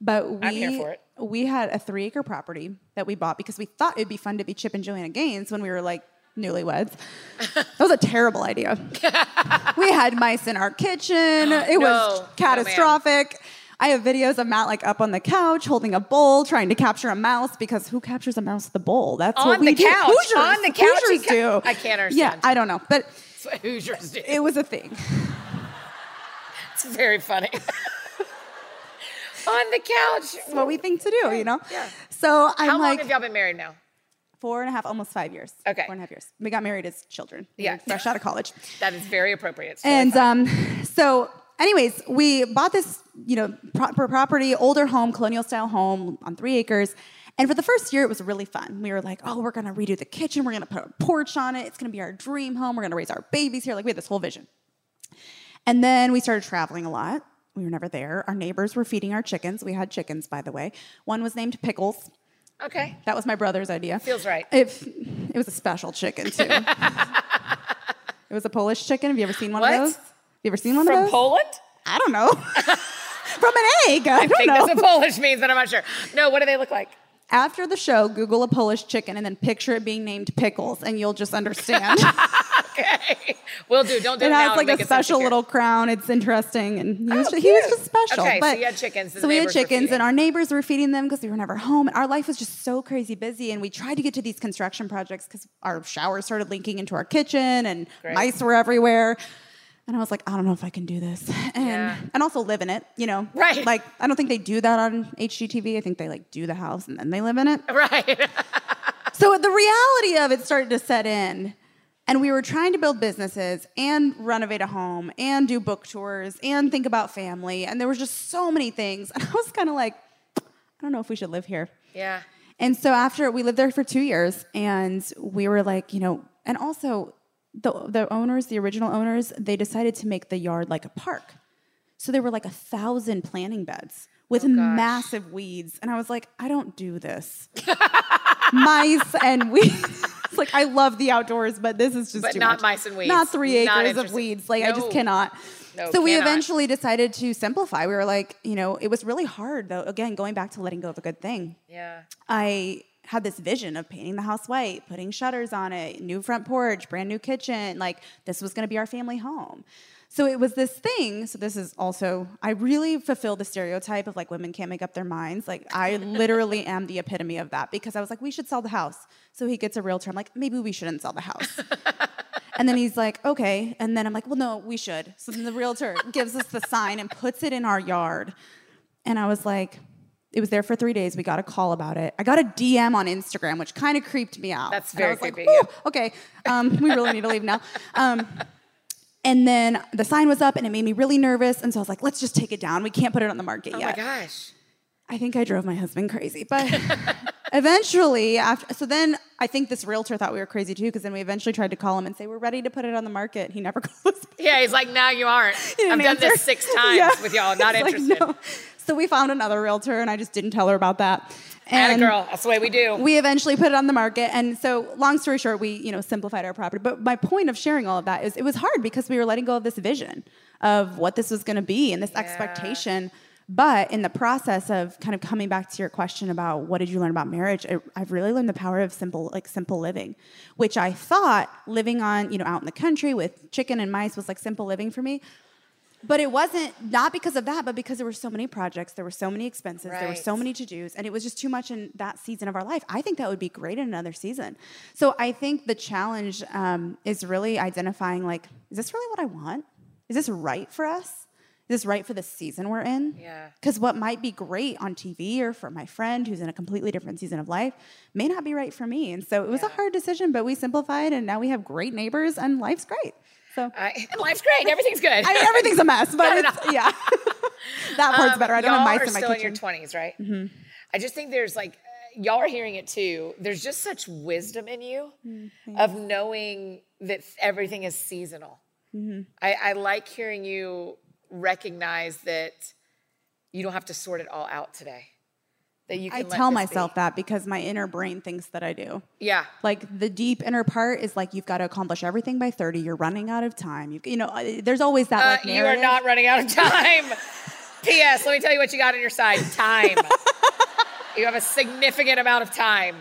but we I'm here for it. we had a three acre property that we bought because we thought it'd be fun to be Chip and Joanna Gaines when we were like newlyweds. that was a terrible idea. we had mice in our kitchen. It No, was no, catastrophic. I have videos of Matt like up on the couch holding a bowl, trying to capture a mouse because who captures a mouse with a bowl? That's On what we the do. couch. Hoosiers, On the couch, Hoosiers do. I can't understand. Yeah. I don't know, but That's what Hoosiers do. it was a thing. It's very funny. On the couch. It's what we think to do, you know. Yeah. So I'm How long like have y'all been married now? Four and a half, almost five years. Okay. Four and a half years. We got married as children. We Yeah. fresh out of college. That is very appropriate. Totally And um, so, anyways, we bought this, you know, proper property, older home, colonial style home on three acres. And for the first year, it was really fun. We were like, oh, we're gonna redo the kitchen. We're gonna put a porch on it. It's gonna be our dream home. We're gonna raise our babies here. Like we had this whole vision. And then we started traveling a lot. We were never there. Our neighbors were feeding our chickens. We had chickens, by the way. One was named Pickles. Okay. That was my brother's idea. Feels right. If it was a special chicken too. it was a Polish chicken. Have you ever seen one What? of those? Have you ever seen one From of those? From Poland? I don't know. From an egg. I, I don't think know. that's what Polish means, but I'm not sure. No, what do they look like? After the show, Google a Polish chicken and then picture it being named Pickles, and you'll just understand. Okay. we'll do. Don't do it, it has like a special little crown. It's interesting, and he oh, was, Oh, just, he was just special. Okay, so but, you had chickens So we had chickens, and our neighbors were feeding them because we were never home. And our life was just so crazy busy, and we tried to get to these construction projects because our showers started linking into our kitchen, and Great. mice were everywhere. And I was like, I don't know if I can do this, and Yeah. and also live in it, you know? Right. Like I don't think they do that on HGTV. I think they like do the house and then they live in it. Right. So the reality of it started to set in. And we were trying to build businesses and renovate a home and do book tours and think about family. And there was just so many things. And I was kind of like, I don't know if we should live here. Yeah. And so after we lived there for two years, and we were like, you know, and also the the owners, the original owners, they decided to make the yard like a park. So there were like a thousand planting beds with oh, massive weeds, and I was like, I don't do this. Mice and weeds. it's like I love the outdoors, but this is just But not much. mice and weeds. Not three Not acres of weeds. Like I just cannot. No, so we cannot. eventually decided to simplify. We were like, you know, it was really hard though. Again, going back to letting go of a good thing. Yeah. I had this vision of painting the house white, putting shutters on it, new front porch, brand new kitchen. Like this was going to be our family home. So it was this thing. So this is also, I really fulfill the stereotype of like women can't make up their minds. Like I literally am the epitome of that because I was like, we should sell the house. So he gets a realtor. I'm like, maybe we shouldn't sell the house. And then he's like, okay. And then I'm like, well, no, we should. So then the realtor gives us the sign and puts it in our yard. And I was like, it was there for three days. We got a call about it. I got a DM on Instagram, which kind of creeped me out. That's very was like, creepy, yeah. Okay, um, we really need to leave now. Um, and then the sign was up, and it made me really nervous. And so I was like, let's just take it down. We can't put it on the market Oh yet. Oh my gosh. I think I drove my husband crazy. But eventually, after, so then I think this realtor thought we were crazy too, because then we eventually tried to call him and say, we're ready to put it on the market. He never called us. back. Yeah, he's like, now you aren't. I've didn't done this six times Yeah. with y'all. Not like, interested. no. So we found another realtor, and I just didn't tell her about that. And girl. That's the way we do. we eventually put it on the market, and so long story short, we you know simplified our property. But my point of sharing all of that is it was hard because we were letting go of this vision of what this was going to be and this expectation. But in the process of kind of coming back to your question about what did you learn about marriage, I, I've really learned the power of simple, like simple living, which I thought living on, you know, out in the country with chicken and mice was like simple living for me. But it wasn't not because of that, but because there were so many projects, there were so many expenses, there were so many to dos, and it was just too much in that season of our life. I think that would be great in another season. So I think the challenge um, is really identifying like, is this really what I want? Is this right for us? Is this right for the season we're in? Yeah. Because what might be great on TV or for my friend who's in a completely different season of life may not be right for me. And so it was a hard decision, but we simplified, and now we have great neighbors, and life's great. So. I, life's great. Everything's good. I mean, everything's a mess, but No, no, it's, yeah, that part's Um, better. I don't have mice in my still kitchen. Mm-hmm. in your 20s, right? I just think there's like, uh, y'all are hearing it too. There's just such wisdom in you Mm, of knowing that everything is seasonal. Mm-hmm. I, I like hearing you recognize that you don't have to sort it all out today. That you can I tell myself be. that because my inner brain thinks that I do. Yeah. Like the deep inner part is like you've got to accomplish everything by 30. You're running out of time. You, you know, uh, there's always that Uh, like you are not running out of time. P.S. Let me tell you what you got on your side time. you have a significant amount of time.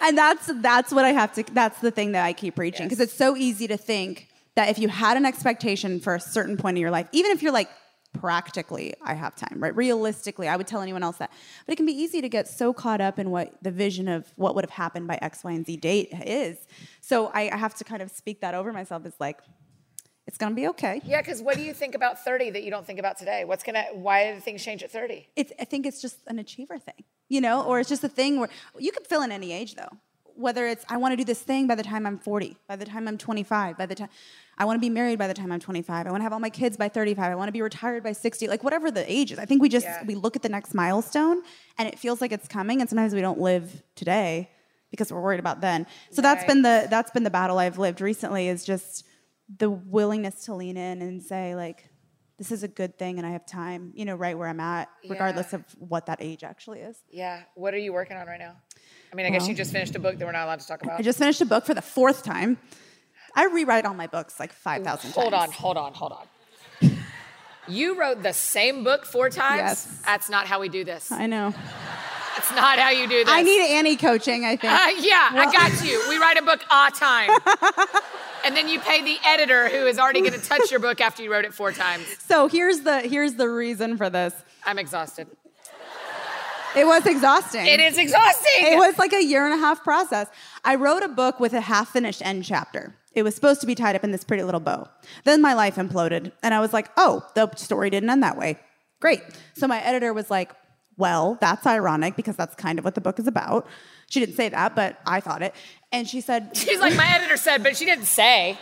and that's that's what I have to. That's the thing that I keep preaching Yes. because it's so easy to think that if you had an expectation for a certain point in your life, even if you're like practically I have time, right? Realistically, I would tell anyone else that. But it can be easy to get so caught up in what the vision of what would have happened by X, Y, and Z date is. So I, have to kind of speak that over myself. It's like it's gonna be okay. Yeah, because what do you think about 30 that you don't think about today? What's gonna why did things change at 30? it's I think it's just an achiever thing, you know, or it's just a thing where you can fill in any age though. Whether it's I want to do this thing by the time I'm 40, by the time I'm 25, by the time I want to be married by the time I'm 25, I want to have all my kids by 35, I want to be retired by 60, like whatever the age is. I think we just Yeah. we look at the next milestone and it feels like it's coming, and sometimes we don't live today because we're worried about then. So that's been the that's been the battle I've lived recently is just the willingness to lean in and say like this is a good thing and I have time, you know, right where I'm at, regardless Yeah. of what that age actually is. Yeah. What are you working on right now? I mean, I guess you just finished a book that we're not allowed to talk about. I just finished a book for the fourth time. I rewrite all my books like 5,000 times. Hold on, hold on, hold on. You wrote the same book four times? Yes. That's not how we do this. I know. That's not how you do this. I need Annie coaching, I think. Uh, yeah, I got you. We write a book a time. and then you pay the editor who is already going to touch your book after you wrote it four times. so here's the here's the reason for this. I'm exhausted. It was exhausting. It is exhausting. It was like a year and a half process. I wrote a book with a half finished end chapter. It was supposed to be tied up in this pretty little bow. Then my life imploded, and I was like, oh, the story didn't end that way. Great. So my editor was like, well, that's ironic because that's kind of what the book is about. She didn't say that, but I thought it. And she said, She's like, my editor said, but she didn't say.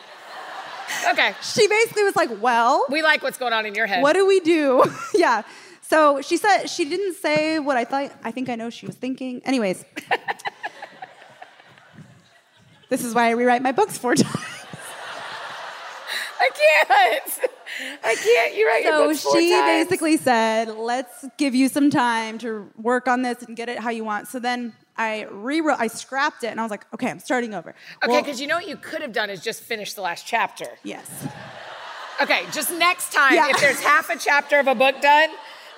Okay. she basically was like, well, We like what's going on in your head. what do we do? yeah. So she said she didn't say what I thought. I think I know she was thinking. Anyways, this is why I rewrite my books four times. I can't. I can't. You write your So books four she times. basically said, "Let's give you some time to work on this and get it how you want." So then I rewrote, I scrapped it, and I was like, "Okay, I'm starting over." Okay, Well, because you know what you could have done is just finish the last chapter. yes, Okay, just next time, Yeah. if there's half a chapter of a book done,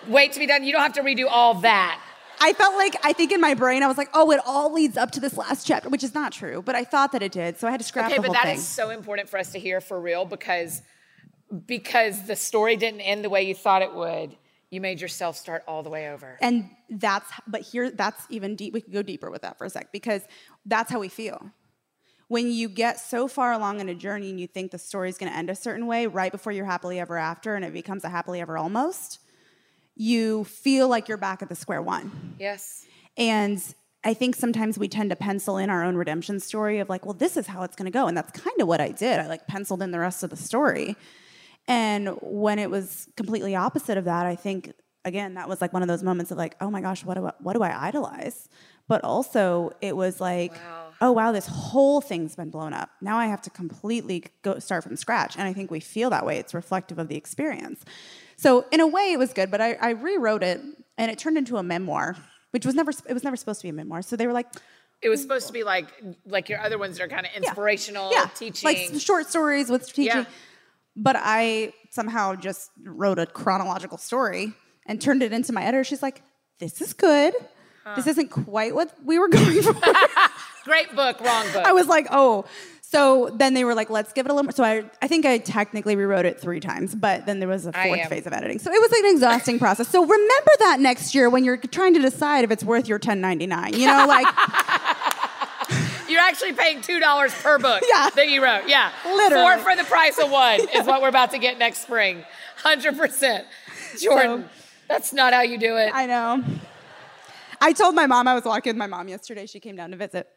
wait to be done. You don't have to redo all that. I felt like I think in my brain I was like, "Oh, it all leads up to this last chapter," which is not true, but I thought that it did, so I had to scrap Okay, the but whole that thing. is so important for us to hear for real because because the story didn't end the way you thought it would. You made yourself start all the way over. And that's, but here, that's even deep. We could go deeper with that for a sec because that's how we feel. When you get so far along in a journey and you think the story's going to end a certain way right before you're happily ever after and it becomes a happily ever almost, you feel like you're back at the square one. Yes. And I think sometimes we tend to pencil in our own redemption story of like, well, this is how it's going to go. And that's kind of what I did. I like penciled in the rest of the story. And when it was completely opposite of that, I think again that was like one of those moments of like, oh my gosh, what do I, what do I idolize? But also it was like, Wow. oh wow, this whole thing's been blown up. Now I have to completely go start from scratch. And I think we feel that way. It's reflective of the experience. So in a way, it was good. But I, I rewrote it, and it turned into a memoir, which was never it was never supposed to be a memoir. So they were like, It was supposed to be like like your other ones that are kind of inspirational, yeah, teaching. like short stories with teaching. Yeah. But I somehow just wrote a chronological story and turned it into my editor. She's like, "This is good. This isn't quite what we were going for." Great book, wrong book. I was like, "Oh." So then they were like, "Let's give it a little." more. So I, I think I technically rewrote it three times, but then there was a fourth phase of editing. So it was like an exhausting process. So remember that next year when you're trying to decide if it's worth your 1099. You know, like You're actually paying two dollars per book Yeah. that you wrote. Yeah, Literally. four for the price of one is what we're about to get next spring. Hundred percent, Jordan. So- that's not how you do it. I know. I told my mom, I was walking with my mom yesterday. She came down to visit.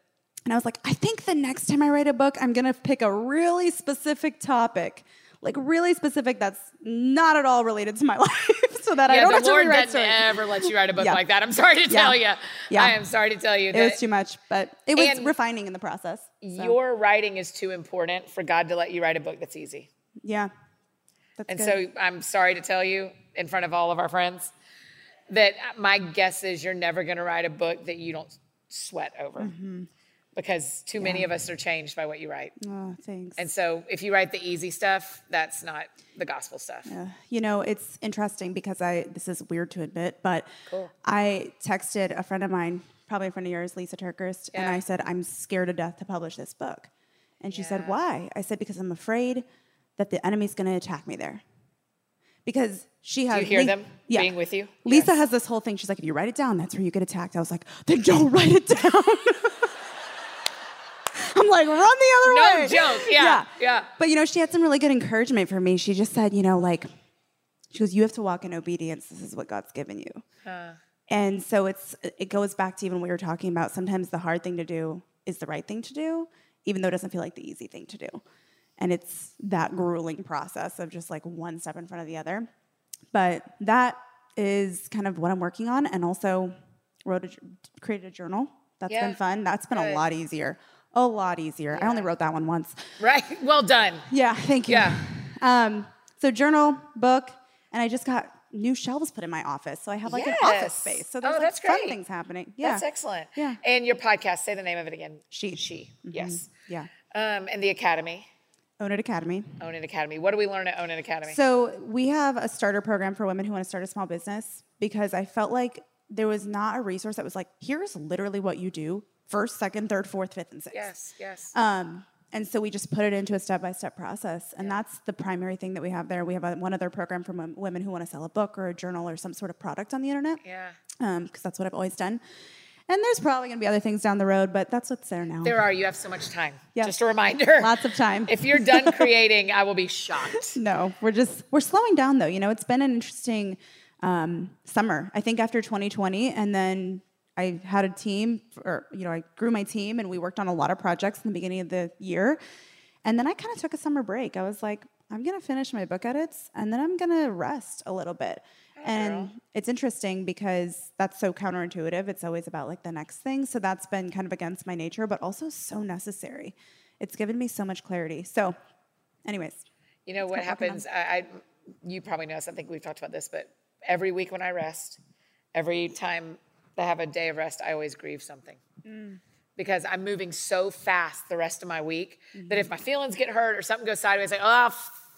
And I was like, I think the next time I write a book, I'm going to pick a really specific topic, like really specific that's not at all related to my life so that I yeah, don't the have to rewrite stories. ever let you write a book Yeah. like that. I'm sorry to Yeah. tell you. Yeah. I am sorry to tell you It that was too much, but it was refining in the process. so, your writing is too important for God to let you write a book that's easy. yeah. That's And good. so I'm sorry to tell you in front of all of our friends that my guess is you're never going to write a book that you don't sweat over Mm-hmm. Because too many of us are changed by what you write. oh, thanks. And so if you write the easy stuff, that's not the gospel stuff. Uh, you know, it's interesting because I this is weird to admit, but Cool. I texted a friend of mine, probably a friend of yours, Lisa TerKeurst, and I said, I'm scared to death to publish this book. And she said, Why? I said, Because I'm afraid that the enemy's gonna attack me there. Because she has Do you hear Li- them yeah. being with you? Lisa Yes. has this whole thing. She's like, if you write it down, that's where you get attacked. I was like, then don't write it down. I'm like, run the other No way. No joke. Yeah, yeah. Yeah. But you know, she had some really good encouragement for me. She just said, you know, like, she goes, you have to walk in obedience. This is what God's given you. And so it's it goes back to even what we were talking about. Sometimes the hard thing to do is the right thing to do, even though it doesn't feel like the easy thing to do. And it's that grueling process of just like one step in front of the other. But that is kind of what I'm working on, and also wrote a, created a journal. That's Yeah. been fun. That's been Good. a lot easier. A lot easier. I only wrote that one once. Right? Well done. Yeah, thank you. Yeah. Um, so journal, book, and I just got new shelves put in my office, so I have like an office space. So Oh, there's like that's fun great. things happening. Yeah, That's excellent. Yeah. And your podcast, say the name of it again. She. She. Yes. yeah. Um, and the Academy, Own It Academy. Own It Academy. What do we learn at Own It Academy? So we have a starter program for women who want to start a small business because I felt like there was not a resource that was like, here's literally what you do first, second, third, fourth, fifth, and sixth. yes, yes. Um, and so we just put it into a step by step process. And that's the primary thing that we have there. We have a, one other program for wom- women who want to sell a book or a journal or some sort of product on the internet. yeah. because that's what I've always done. And there's probably going to be other things down the road, but that's what's there now. There are. You have so much time. Yeah. Just a reminder. Lots of time. If you're done creating, I will be shocked. no, we're just we're slowing down though. You know, it's been an interesting um, summer. I think after 2020, and then I had a team, or you know, I grew my team, and we worked on a lot of projects in the beginning of the year. And then I kind of took a summer break. I was like, I'm gonna finish my book edits, and then I'm gonna rest a little bit. and girl. it's interesting because that's so counterintuitive. It's always about like the next thing. So that's been kind of against my nature, but also so necessary. It's given me so much clarity. So, anyways, You know what kept working on happens? I, I, you probably know. this, I think we've talked about this, but every week when I rest, every time I have a day of rest, I always grieve something Mm. because I'm moving so fast the rest of my week that Mm-hmm. if my feelings get hurt or something goes sideways, like oh, I'll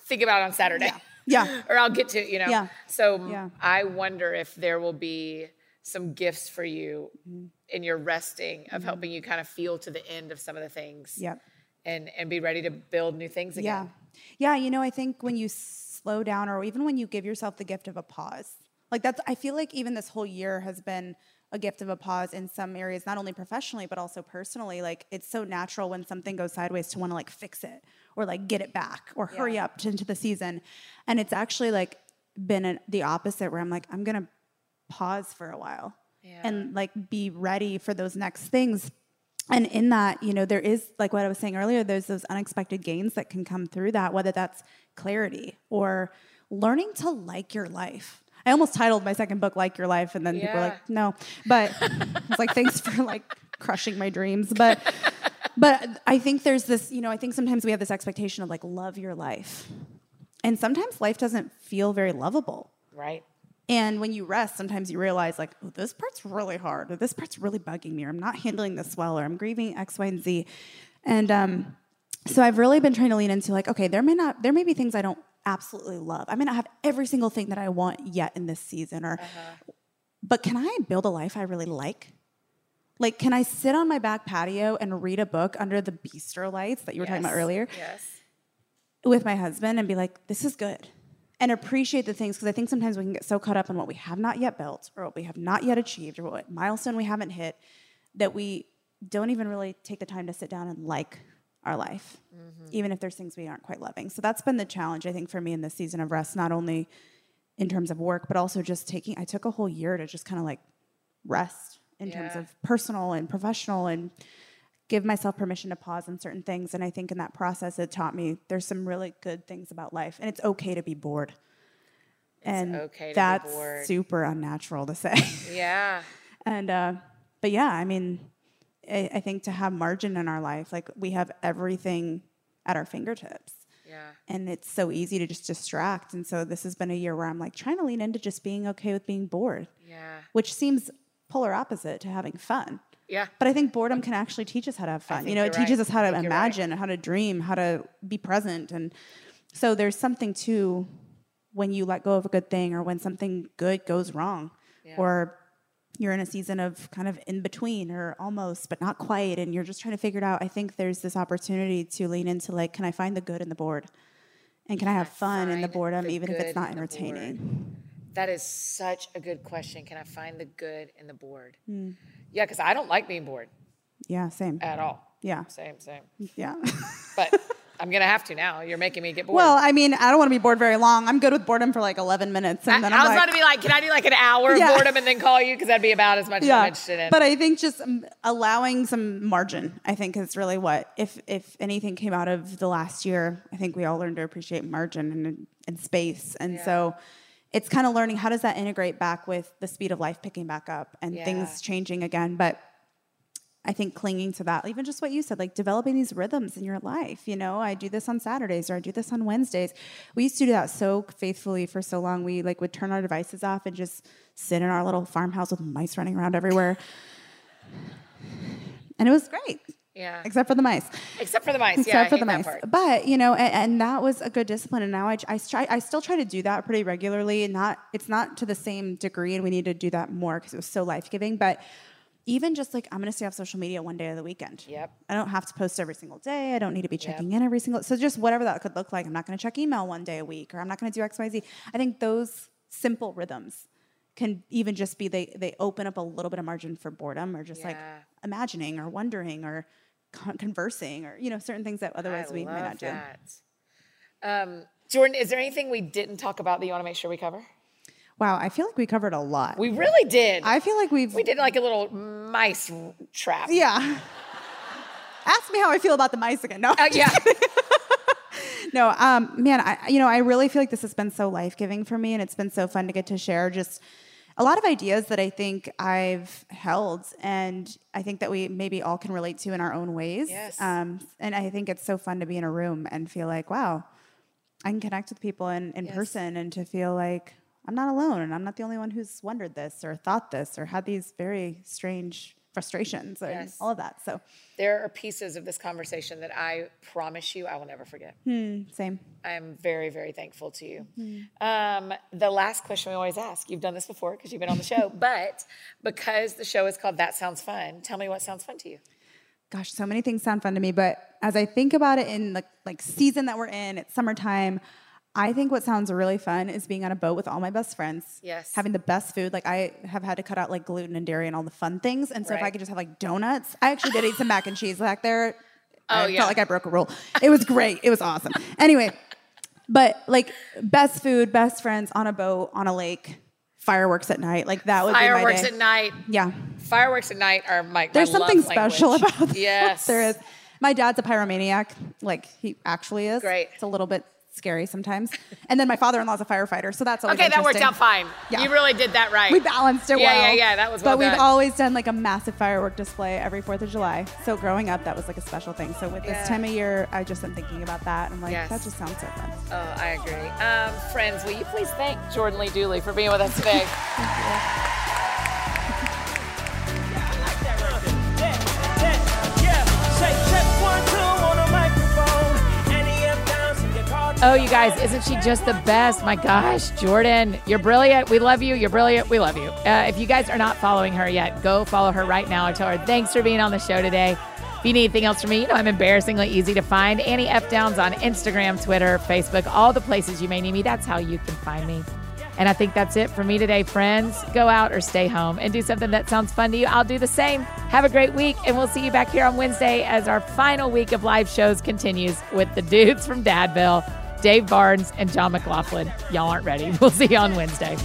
think about it on Saturday. Yeah. Yeah. or I'll get to you know. Yeah. So Yeah. I wonder if there will be some gifts for you Mm-hmm. in your resting of helping you kind of feel to the end of some of the things. Yep. And and be ready to build new things again. Yeah. Yeah. You know, I think when you slow down or even when you give yourself the gift of a pause, like that's, I feel like even this whole year has been a gift of a pause in some areas, not only professionally, but also personally. Like it's so natural when something goes sideways to want to like fix it or like get it back or hurry Yeah. up into the season. And it's actually like been an, the opposite where I'm like, I'm going to pause for a while and like be ready for those next things and in that you know there is like what i was saying earlier there's those unexpected gains that can come through that whether that's clarity or learning to like your life i almost titled my second book like your life and then people were like no. But it's like thanks for like crushing my dreams. But but i think there's this you know i think sometimes we have this expectation of like love your life. And sometimes life doesn't feel very lovable. Right. and when you rest, sometimes you realize, like, oh, this part's really hard, or this part's really bugging me, or I'm not handling this well, or I'm grieving X, Y, and Z. And um, so I've really been trying to lean into, like, okay, there may not, there may be things I don't absolutely love. I may not have every single thing that I want yet in this season, or, uh-huh. but can I build a life I really like? Like, can I sit on my back patio and read a book under the bistro lights that you were talking about earlier? Yes. with my husband and be like, this is good. And appreciate the things because I think sometimes we can get so caught up in what we have not yet built or what we have not yet achieved or what milestone we haven't hit that we don't even really take the time to sit down and like our life, even if there's things we aren't quite loving. So that's been the challenge, I think, for me in this season of rest, not only in terms of work, but also just taking, I took a whole year to just kind of like rest in terms of personal and professional and give myself permission to pause on certain things. And I think in that process, it taught me there's some really good things about life, and it's okay to be bored. and okay to be that's bored. super unnatural to say. Yeah. and uh, but yeah, I mean, I, I think to have margin in our life, like we have everything at our fingertips. Yeah. And it's so easy to just distract. And so this has been a year where I'm like trying to lean into just being okay with being bored, Yeah. which seems polar opposite to having fun. Yeah. But I think boredom can actually teach us how to have fun. You know, it teaches right. us how to you're right. imagine, how to dream, how to be present. And so there's something to when you let go of a good thing or when something good goes wrong Yeah. or you're in a season of kind of in between or almost but not quite and you're just trying to figure it out. I think there's this opportunity to lean into like, can I find the good in the board? And can I have fun in the boredom the even if it's not in the bored? entertaining? That is such a good question. Can I find the good in the board Hmm. Yeah, because I don't like being bored Yeah, same. at all. Yeah. Same, same. Yeah. But I'm gonna have to now. You're making me get bored. well, I mean, I don't want to be bored very long. I'm good with boredom for like 11 minutes. I, And then I'm I'm was like, about to be like, can I do like an hour Yeah. of boredom and then call you? Because that'd be about as much as I'm interested in. But I think just um, allowing some margin, I think, is really what, if if anything came out of the last year, I think we all learned to appreciate margin and, and space. And so it's kind of learning how does that integrate back with the speed of life picking back up and Yeah. things changing again. But I think clinging to that, even just what you said, like developing these rhythms in your life. You know, I do this on Saturdays or I do this on Wednesdays. We used to do that so faithfully for so long. We like would turn our devices off and just sit in our little farmhouse with mice running around everywhere. And it was great, yeah. except for the mice. Except for the mice. Except yeah, I for the that mice. part. But you know, and, and that was a good discipline. And now I, I try, I still try to do that pretty regularly. Not, it's not to the same degree, and we need to do that more because it was so life giving. But even just like I'm going to stay off social media one day of the weekend. Yep. I don't have to post every single day. I don't need to be checking in every single. So just whatever that could look like. I'm not going to check email one day a week, or I'm not going to do X, Y, Z. I think those simple rhythms can even just be they they open up a little bit of margin for boredom or just like imagining or wondering or con- conversing or you know certain things that otherwise I we might not do. Um, Jordan, is there anything we didn't talk about that you want to make sure we cover? Wow, I feel like we covered a lot. We really did. I feel like we've we did like a little mice trap. Yeah. Ask me how I feel about the mice again. No. Uh, yeah. no, um, man, I you know, I really feel like this has been so life-giving for me and it's been so fun to get to share just a lot of ideas that I think I've held and I think that we maybe all can relate to in our own ways. Yes. Um, and I think it's so fun to be in a room and feel like, wow, I can connect with people in, in Yes. person and to feel like I'm not alone and I'm not the only one who's wondered this or thought this or had these very strange frustrations and Yes. all of that. So There are pieces of this conversation that I promise you I will never forget. same. I am very, very thankful to you. Mm-hmm. Um, the last question we always ask you've done this before because you've been on the show, but because the show is called That Sounds Fun, tell me what sounds fun to you. gosh, so many things sound fun to me. But as I think about it in the like season that we're in, it's summertime. I think what sounds really fun is being on a boat with all my best friends. Yes. Having the best food. Like I have had to cut out like gluten and dairy and all the fun things. And so if I could just have like donuts, I actually did eat some mac and cheese back there. Oh, I yeah. felt like I broke a rule. It was great. It was awesome. Anyway, but like best food, best friends on a boat, on a lake, fireworks at night. Like that would Fireworks be at night. Yeah. Fireworks at night are my There's my something special language. about. Yes. there is. My dad's a pyromaniac, like he actually is. Great. It's a little bit scary sometimes. And then my father-in-law's a firefighter, so that's always Okay, that worked out fine. Yeah. You really did that right. We balanced it Yeah, well. yeah, yeah, that was well But we've always done like a massive firework display every Fourth of July. So growing up, that was like a special thing. So with Yeah. this time of year, I just am thinking about that. I'm like, Yes. that just sounds so fun. Oh, I agree. Um, friends, will you please thank Jordan Lee Dooley for being with us today? Oh, you guys, isn't she just the best? My gosh, Jordan, you're brilliant. We love you. You're brilliant. We love you. Uh, if you guys are not following her yet, go follow her right now and tell her thanks for being on the show today. If you need anything else from me, you know I'm embarrassingly easy to find. Annie F. Downs on Instagram, Twitter, Facebook, all the places you may need me. That's how you can find me. And I think that's it for me today, friends. Go out or stay home and do something that sounds fun to you. I'll do the same. Have a great week, and we'll see you back here on Wednesday as our final week of live shows continues with the dudes from Dadville, Dave Barnes, and John McLaughlin. Y'all aren't ready. We'll see you on Wednesday.